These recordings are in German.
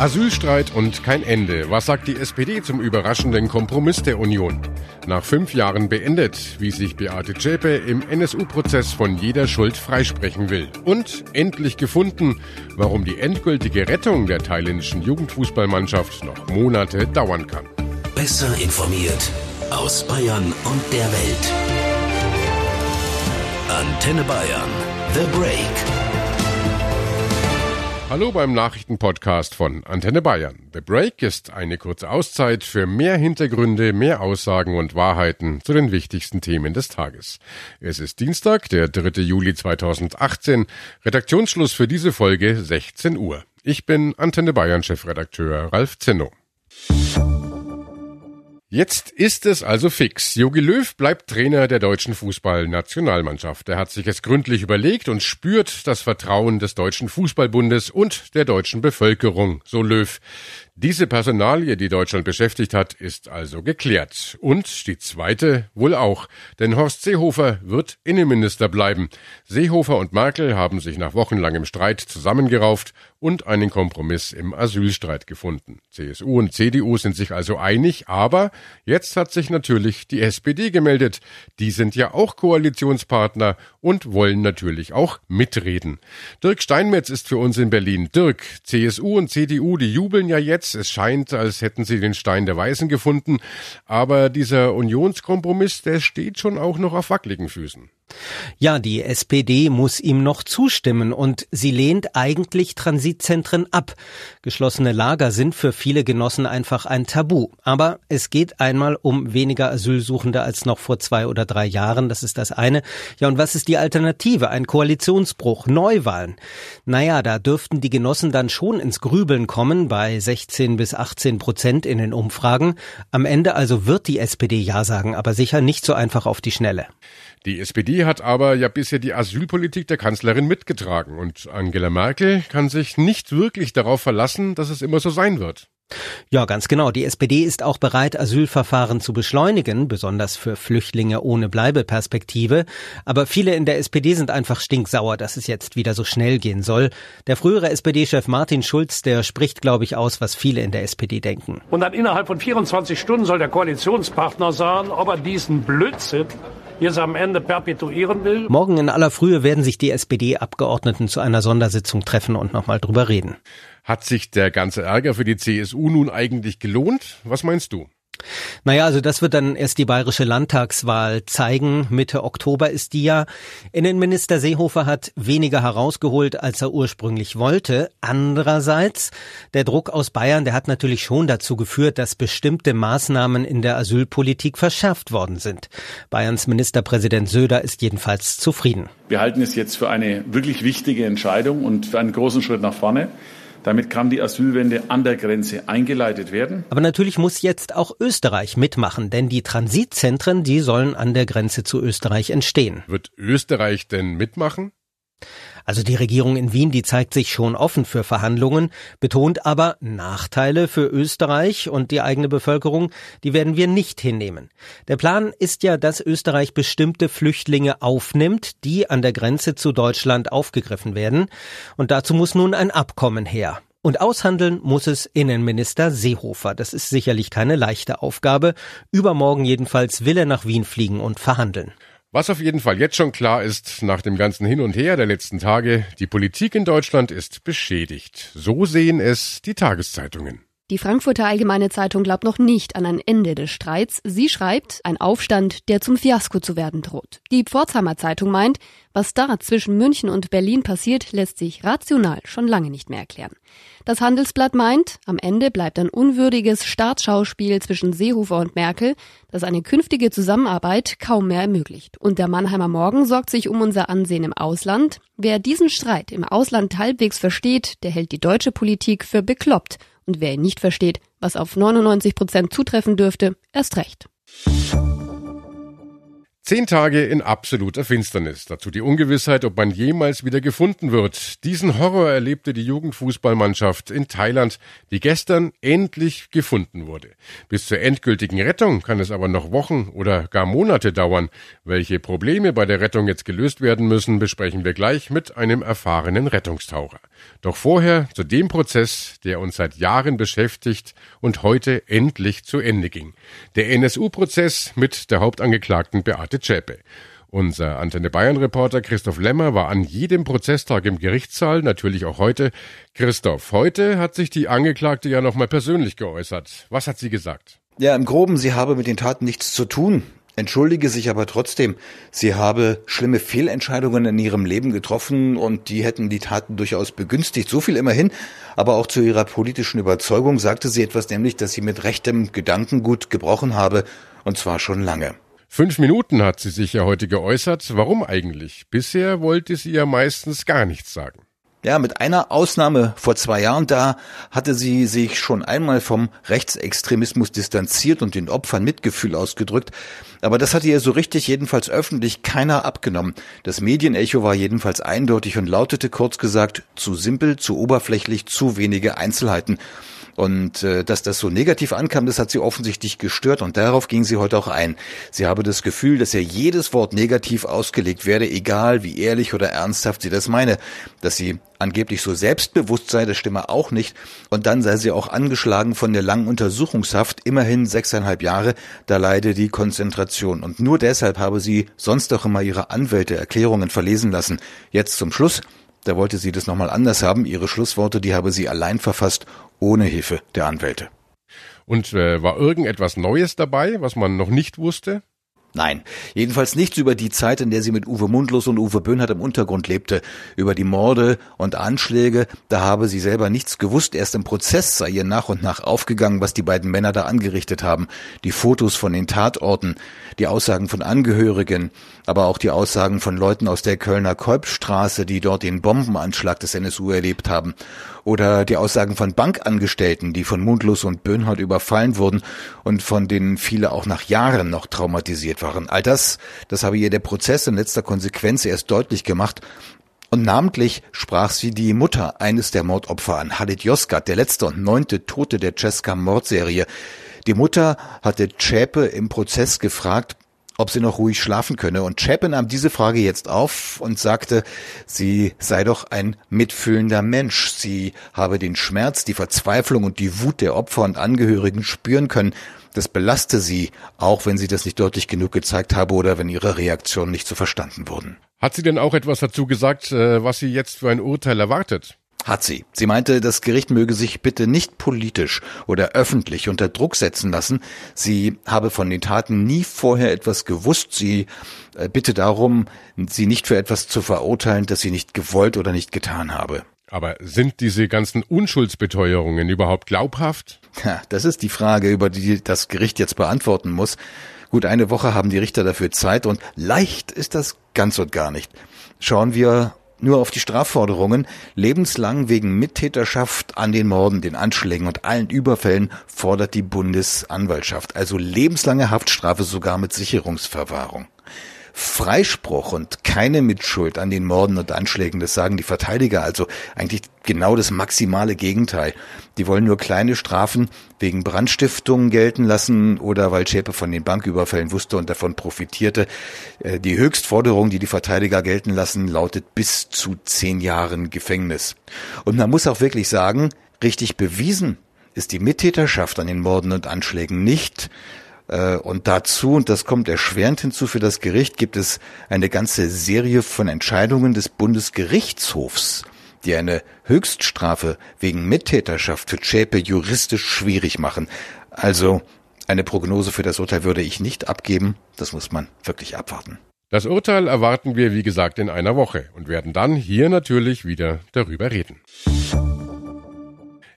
Asylstreit und kein Ende. Was sagt die SPD zum überraschenden Kompromiss der Union? Nach fünf Jahren beendet, wie sich Beate Zschäpe im NSU-Prozess von jeder Schuld freisprechen will. Und endlich gefunden, warum die endgültige Rettung der thailändischen Jugendfußballmannschaft noch Monate dauern kann. Besser informiert aus Bayern und der Welt. Antenne Bayern. The Break. Hallo beim Nachrichtenpodcast von Antenne Bayern. The Break ist eine kurze Auszeit für mehr Hintergründe, mehr Aussagen und Wahrheiten zu den wichtigsten Themen des Tages. Es ist Dienstag, der 3. Juli 2018. Redaktionsschluss für diese Folge 16 Uhr. Ich bin Antenne Bayern Chefredakteur Ralf Zinno. Jetzt ist es also fix. Jogi Löw bleibt Trainer der deutschen Fußballnationalmannschaft. Er hat sich es gründlich überlegt und spürt das Vertrauen des Deutschen Fußballbundes und der deutschen Bevölkerung, so Löw. Diese Personalie, die Deutschland beschäftigt hat, ist also geklärt. Und die zweite wohl auch. Denn Horst Seehofer wird Innenminister bleiben. Seehofer und Merkel haben sich nach wochenlangem Streit zusammengerauft und einen Kompromiss im Asylstreit gefunden. CSU und CDU sind sich also einig, aber jetzt hat sich natürlich die SPD gemeldet. Die sind ja auch Koalitionspartner und wollen natürlich auch mitreden. Dirk Steinmetz ist für uns in Berlin. Dirk, CSU und CDU, die jubeln ja jetzt es scheint, als hätten sie den Stein der Weisen gefunden. Aber dieser Unionskompromiss, der steht schon auch noch auf wackeligen Füßen. Ja, die SPD muss ihm noch zustimmen und sie lehnt eigentlich Transitzentren ab. Geschlossene Lager sind für viele Genossen einfach ein Tabu. Aber es geht einmal um weniger Asylsuchende als noch vor zwei oder drei Jahren. Das ist das eine. Ja, und was ist die Alternative? Ein Koalitionsbruch, Neuwahlen. Naja, da dürften die Genossen dann schon ins Grübeln kommen bei 16 bis 18 Prozent in den Umfragen. Am Ende also wird die SPD Ja sagen, aber sicher nicht so einfach auf die Schnelle. Die SPD hat aber ja bisher die Asylpolitik der Kanzlerin mitgetragen und Angela Merkel kann sich nicht wirklich darauf verlassen, dass es immer so sein wird. Ja, ganz genau. Die SPD ist auch bereit, Asylverfahren zu beschleunigen, besonders für Flüchtlinge ohne Bleibeperspektive. Aber viele in der SPD sind einfach stinksauer, dass es jetzt wieder so schnell gehen soll. Der frühere SPD-Chef Martin Schulz, der spricht, glaube ich, aus, was viele in der SPD denken. Und dann innerhalb von 24 Stunden soll der Koalitionspartner sagen, ob er diesen Blödsinn jetzt am Ende perpetuieren will. Morgen in aller Frühe werden sich die SPD-Abgeordneten zu einer Sondersitzung treffen und nochmal drüber reden. Hat sich der ganze Ärger für die CSU nun eigentlich gelohnt? Was meinst du? Naja, also das wird dann erst die bayerische Landtagswahl zeigen. Mitte Oktober ist die ja. Innenminister Seehofer hat weniger herausgeholt, als er ursprünglich wollte. Andererseits, der Druck aus Bayern, der hat natürlich schon dazu geführt, dass bestimmte Maßnahmen in der Asylpolitik verschärft worden sind. Bayerns Ministerpräsident Söder ist jedenfalls zufrieden. Wir halten es jetzt für eine wirklich wichtige Entscheidung und für einen großen Schritt nach vorne. Damit kann die Asylwende an der Grenze eingeleitet werden. Aber natürlich muss jetzt auch Österreich mitmachen, denn die Transitzentren, die sollen an der Grenze zu Österreich entstehen. Wird Österreich denn mitmachen? Also die Regierung in Wien, die zeigt sich schon offen für Verhandlungen, betont aber Nachteile für Österreich und die eigene Bevölkerung, die werden wir nicht hinnehmen. Der Plan ist ja, dass Österreich bestimmte Flüchtlinge aufnimmt, die an der Grenze zu Deutschland aufgegriffen werden. Und dazu muss nun ein Abkommen her. Und aushandeln muss es Innenminister Seehofer. Das ist sicherlich keine leichte Aufgabe. Übermorgen jedenfalls will er nach Wien fliegen und verhandeln. Was auf jeden Fall jetzt schon klar ist, nach dem ganzen Hin und Her der letzten Tage, die Politik in Deutschland ist beschädigt. So sehen es die Tageszeitungen. Die Frankfurter Allgemeine Zeitung glaubt noch nicht an ein Ende des Streits. Sie schreibt, ein Aufstand, der zum Fiasko zu werden droht. Die Pforzheimer Zeitung meint, was da zwischen München und Berlin passiert, lässt sich rational schon lange nicht mehr erklären. Das Handelsblatt meint, am Ende bleibt ein unwürdiges Staatsschauspiel zwischen Seehofer und Merkel, das eine künftige Zusammenarbeit kaum mehr ermöglicht. Und der Mannheimer Morgen sorgt sich um unser Ansehen im Ausland. Wer diesen Streit im Ausland halbwegs versteht, der hält die deutsche Politik für bekloppt und wer ihn nicht versteht, was auf 99 Prozent zutreffen dürfte, erst recht. Zehn Tage in absoluter Finsternis. Dazu die Ungewissheit, ob man jemals wieder gefunden wird. Diesen Horror erlebte die Jugendfußballmannschaft in Thailand, die gestern endlich gefunden wurde. Bis zur endgültigen Rettung kann es aber noch Wochen oder gar Monate dauern. Welche Probleme bei der Rettung jetzt gelöst werden müssen, besprechen wir gleich mit einem erfahrenen Rettungstaucher. Doch vorher zu dem Prozess, der uns seit Jahren beschäftigt und heute endlich zu Ende ging. Der NSU-Prozess mit der Hauptangeklagten Beate Zschäpe. Unser Antenne Bayern Reporter Christoph Lemmer war an jedem Prozesstag im Gerichtssaal, natürlich auch heute. Christoph, heute hat sich die Angeklagte ja nochmal persönlich geäußert. Was hat sie gesagt? Ja, im Groben, sie habe mit den Taten nichts zu tun entschuldige sich aber trotzdem. Sie habe schlimme Fehlentscheidungen in ihrem Leben getroffen und die hätten die Taten durchaus begünstigt. So viel immerhin. Aber auch zu ihrer politischen Überzeugung sagte sie etwas, nämlich, dass sie mit rechtem Gedankengut gebrochen habe und zwar schon lange. Fünf Minuten hat sie sich ja heute geäußert. Warum eigentlich? Bisher wollte sie ja meistens gar nichts sagen. Ja, mit einer Ausnahme vor zwei Jahren, da hatte sie sich schon einmal vom Rechtsextremismus distanziert und den Opfern Mitgefühl ausgedrückt. Aber das hatte ihr so richtig, jedenfalls öffentlich, keiner abgenommen. Das Medienecho war jedenfalls eindeutig und lautete kurz gesagt zu simpel, zu oberflächlich, zu wenige Einzelheiten. Und äh, dass das so negativ ankam, das hat sie offensichtlich gestört und darauf ging sie heute auch ein. Sie habe das Gefühl, dass ihr jedes Wort negativ ausgelegt werde, egal wie ehrlich oder ernsthaft sie das meine. Dass sie angeblich so selbstbewusst sei, das stimme auch nicht. Und dann sei sie auch angeschlagen von der langen Untersuchungshaft, immerhin sechseinhalb Jahre, da leide die Konzentration. Und nur deshalb habe sie sonst auch immer ihre Anwälte Erklärungen verlesen lassen. Jetzt zum Schluss. Da wollte sie das nochmal anders haben. Ihre Schlussworte, die habe sie allein verfasst ohne Hilfe der Anwälte. Und äh, war irgendetwas Neues dabei, was man noch nicht wusste? Nein, jedenfalls nichts über die Zeit, in der sie mit Uwe Mundlos und Uwe Böhnhardt im Untergrund lebte. Über die Morde und Anschläge, da habe sie selber nichts gewusst. Erst im Prozess sei ihr nach und nach aufgegangen, was die beiden Männer da angerichtet haben. Die Fotos von den Tatorten, die Aussagen von Angehörigen, aber auch die Aussagen von Leuten aus der Kölner Kolbstraße, die dort den Bombenanschlag des NSU erlebt haben. Oder die Aussagen von Bankangestellten, die von Mundlos und Böhnhardt überfallen wurden und von denen viele auch nach Jahren noch traumatisiert waren. All das, das habe ihr der Prozess in letzter Konsequenz erst deutlich gemacht. Und namentlich sprach sie die Mutter eines der Mordopfer an, Halit Yozgat, der letzte und neunte Tote der Cesca-Mordserie. Die Mutter hatte Zschäpe im Prozess gefragt, ob sie noch ruhig schlafen könne. Und Zschäpe nahm diese Frage jetzt auf und sagte, sie sei doch ein mitfühlender Mensch. Sie habe den Schmerz, die Verzweiflung und die Wut der Opfer und Angehörigen spüren können. Das belaste sie, auch wenn sie das nicht deutlich genug gezeigt habe oder wenn ihre Reaktionen nicht so verstanden wurden. Hat sie denn auch etwas dazu gesagt, äh, was sie jetzt für ein Urteil erwartet? Hat sie. Sie meinte, das Gericht möge sich bitte nicht politisch oder öffentlich unter Druck setzen lassen. Sie habe von den Taten nie vorher etwas gewusst. Sie äh, bitte darum, sie nicht für etwas zu verurteilen, das sie nicht gewollt oder nicht getan habe. Aber sind diese ganzen Unschuldsbeteuerungen überhaupt glaubhaft? Ja, das ist die Frage, über die das Gericht jetzt beantworten muss. Gut, eine Woche haben die Richter dafür Zeit und leicht ist das ganz und gar nicht. Schauen wir nur auf die Strafforderungen. Lebenslang wegen Mittäterschaft an den Morden, den Anschlägen und allen Überfällen fordert die Bundesanwaltschaft. Also lebenslange Haftstrafe sogar mit Sicherungsverwahrung. Freispruch und keine Mitschuld an den Morden und Anschlägen, das sagen die Verteidiger, also eigentlich genau das maximale Gegenteil. Die wollen nur kleine Strafen wegen Brandstiftung gelten lassen oder weil Schäpe von den Banküberfällen wusste und davon profitierte. Äh, die Höchstforderung, die die Verteidiger gelten lassen, lautet bis zu zehn Jahren Gefängnis. Und man muss auch wirklich sagen, richtig bewiesen ist die Mittäterschaft an den Morden und Anschlägen nicht. Äh, und dazu, und das kommt erschwerend hinzu für das Gericht, gibt es eine ganze Serie von Entscheidungen des Bundesgerichtshofs, die eine Höchststrafe wegen Mittäterschaft für Zschäpe juristisch schwierig machen. Also eine Prognose für das Urteil würde ich nicht abgeben. Das muss man wirklich abwarten. Das Urteil erwarten wir, wie gesagt, in einer Woche und werden dann hier natürlich wieder darüber reden.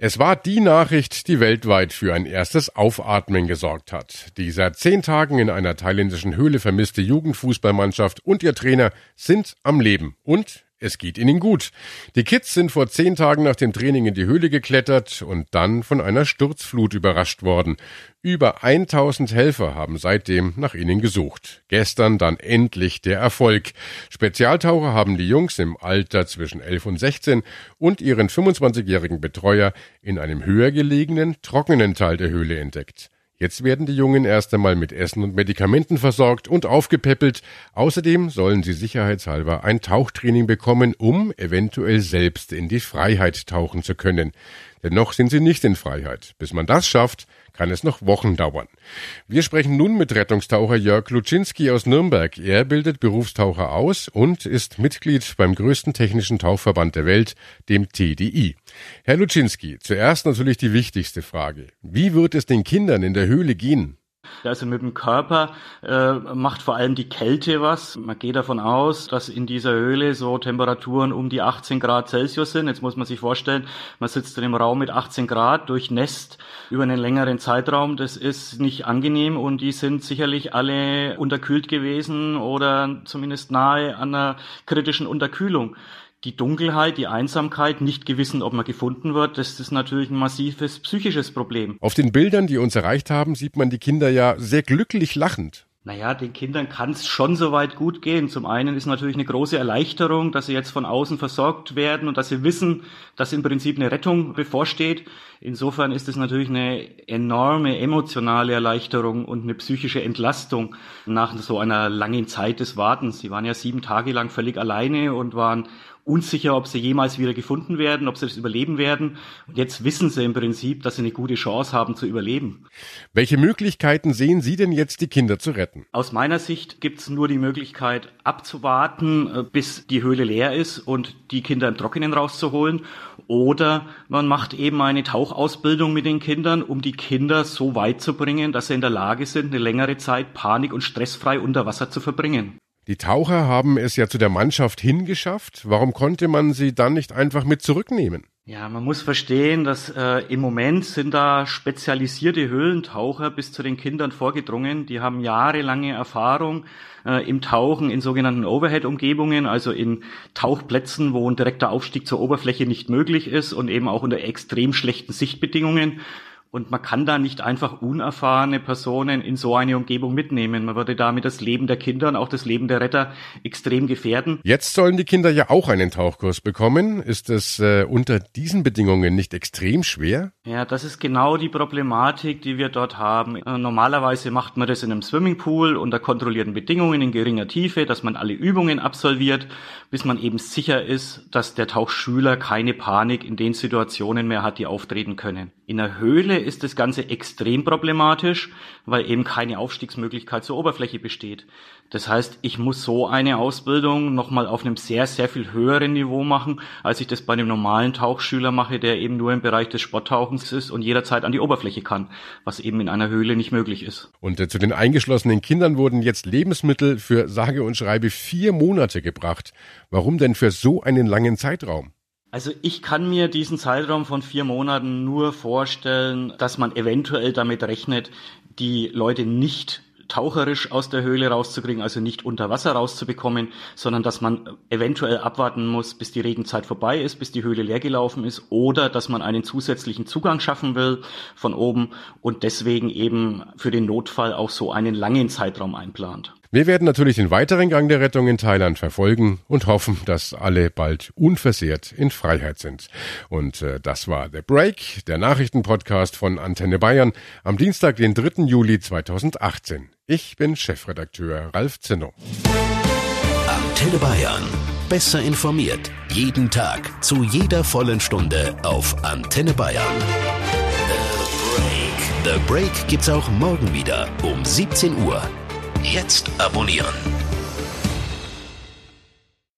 Es war die Nachricht, die weltweit für ein erstes Aufatmen gesorgt hat. Die seit zehn Tagen in einer thailändischen Höhle vermisste Jugendfußballmannschaft und ihr Trainer sind am Leben und Es geht ihnen gut. Die Kids sind vor zehn Tagen nach dem Training in die Höhle geklettert und dann von einer Sturzflut überrascht worden. Über 1000 Helfer haben seitdem nach ihnen gesucht. Gestern dann endlich der Erfolg. Spezialtaucher haben die Jungs im Alter zwischen 11 und 16 und ihren 25-jährigen Betreuer in einem höher gelegenen, trockenen Teil der Höhle entdeckt. Jetzt werden die Jungen erst einmal mit Essen und Medikamenten versorgt und aufgepäppelt. Außerdem sollen sie sicherheitshalber ein Tauchtraining bekommen, um eventuell selbst in die Freiheit tauchen zu können. Denn noch sind sie nicht in Freiheit. Bis man das schafft, kann es noch Wochen dauern. Wir sprechen nun mit Rettungstaucher Jörg Luczynski aus Nürnberg. Er bildet Berufstaucher aus und ist Mitglied beim größten technischen Tauchverband der Welt, dem TDI. Herr Luczynski, zuerst natürlich die wichtigste Frage. Wie wird es den Kindern in der Höhle gehen? Also mit dem Körper äh, macht vor allem die Kälte was. Man geht davon aus, dass in dieser Höhle so Temperaturen um die 18 Grad Celsius sind. Jetzt muss man sich vorstellen, man sitzt in einem Raum mit 18 Grad durchnässt über einen längeren Zeitraum. Das ist nicht angenehm und die sind sicherlich alle unterkühlt gewesen oder zumindest nahe an einer kritischen Unterkühlung die Dunkelheit, die Einsamkeit, nicht gewissen, ob man gefunden wird, das ist natürlich ein massives psychisches Problem. Auf den Bildern, die uns erreicht haben, sieht man die Kinder ja sehr glücklich lachend. Naja, den Kindern kann es schon soweit gut gehen. Zum einen ist natürlich eine große Erleichterung, dass sie jetzt von außen versorgt werden und dass sie wissen, dass im Prinzip eine Rettung bevorsteht. Insofern ist es natürlich eine enorme emotionale Erleichterung und eine psychische Entlastung nach so einer langen Zeit des Wartens. Sie waren ja sieben Tage lang völlig alleine und waren unsicher, ob sie jemals wieder gefunden werden, ob sie das überleben werden. Und jetzt wissen sie im Prinzip, dass sie eine gute Chance haben zu überleben. Welche Möglichkeiten sehen Sie denn jetzt, die Kinder zu retten? Aus meiner Sicht gibt es nur die Möglichkeit, abzuwarten, äh, bis die Höhle leer ist und die Kinder im Trockenen rauszuholen. Oder man macht eben eine Tauchausbildung mit den Kindern, um die Kinder so weit zu bringen, dass sie in der Lage sind, eine längere Zeit panik- und stressfrei unter Wasser zu verbringen. Die Taucher haben es ja zu der Mannschaft hingeschafft. Warum konnte man sie dann nicht einfach mit zurücknehmen? Ja, man muss verstehen, dass äh, im Moment sind da spezialisierte Höhlentaucher bis zu den Kindern vorgedrungen. Die haben jahrelange Erfahrung äh, im Tauchen in sogenannten Overhead-Umgebungen, also in Tauchplätzen, wo ein direkter Aufstieg zur Oberfläche nicht möglich ist und eben auch unter extrem schlechten Sichtbedingungen. Und man kann da nicht einfach unerfahrene Personen in so eine Umgebung mitnehmen. Man würde damit das Leben der Kinder und auch das Leben der Retter extrem gefährden. Jetzt sollen die Kinder ja auch einen Tauchkurs bekommen. Ist es äh, unter diesen Bedingungen nicht extrem schwer? Ja, das ist genau die Problematik, die wir dort haben. Äh, normalerweise macht man das in einem Swimmingpool unter kontrollierten Bedingungen in geringer Tiefe, dass man alle Übungen absolviert, bis man eben sicher ist, dass der Tauchschüler keine Panik in den Situationen mehr hat, die auftreten können. In der Höhle ist das Ganze extrem problematisch, weil eben keine Aufstiegsmöglichkeit zur Oberfläche besteht. Das heißt, ich muss so eine Ausbildung nochmal auf einem sehr, sehr viel höheren Niveau machen, als ich das bei einem normalen Tauchschüler mache, der eben nur im Bereich des Sporttauchens ist und jederzeit an die Oberfläche kann, was eben in einer Höhle nicht möglich ist. Und äh, zu den eingeschlossenen Kindern wurden jetzt Lebensmittel für sage und schreibe vier Monate gebracht. Warum denn für so einen langen Zeitraum? Also ich kann mir diesen Zeitraum von vier Monaten nur vorstellen, dass man eventuell damit rechnet, die Leute nicht taucherisch aus der Höhle rauszukriegen, also nicht unter Wasser rauszubekommen, sondern dass man eventuell abwarten muss, bis die Regenzeit vorbei ist, bis die Höhle leer gelaufen ist oder dass man einen zusätzlichen Zugang schaffen will von oben und deswegen eben für den Notfall auch so einen langen Zeitraum einplant. Wir werden natürlich den weiteren Gang der Rettung in Thailand verfolgen und hoffen, dass alle bald unversehrt in Freiheit sind. Und äh, das war The Break, der Nachrichtenpodcast von Antenne Bayern am Dienstag, den 3. Juli 2018. Ich bin Chefredakteur Ralf Zinno. Antenne Bayern. Besser informiert. Jeden Tag. Zu jeder vollen Stunde auf Antenne Bayern. The Break. The Break gibt's auch morgen wieder um 17 Uhr. Jetzt abonnieren.